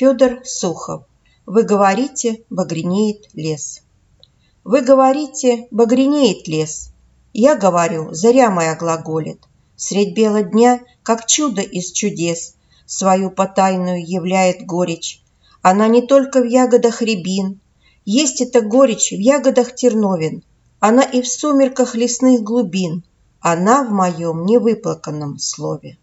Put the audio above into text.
Федор Сухов. Вы говорите, багренеет лес. Вы говорите, багренеет лес. Я говорю, заря моя глаголит. Средь бела дня, как чудо из чудес, Свою потайную являет горечь. Она не только в ягодах рябин, Есть эта горечь в ягодах терновин, Она и в сумерках лесных глубин, Она в моем невыплаканном слове.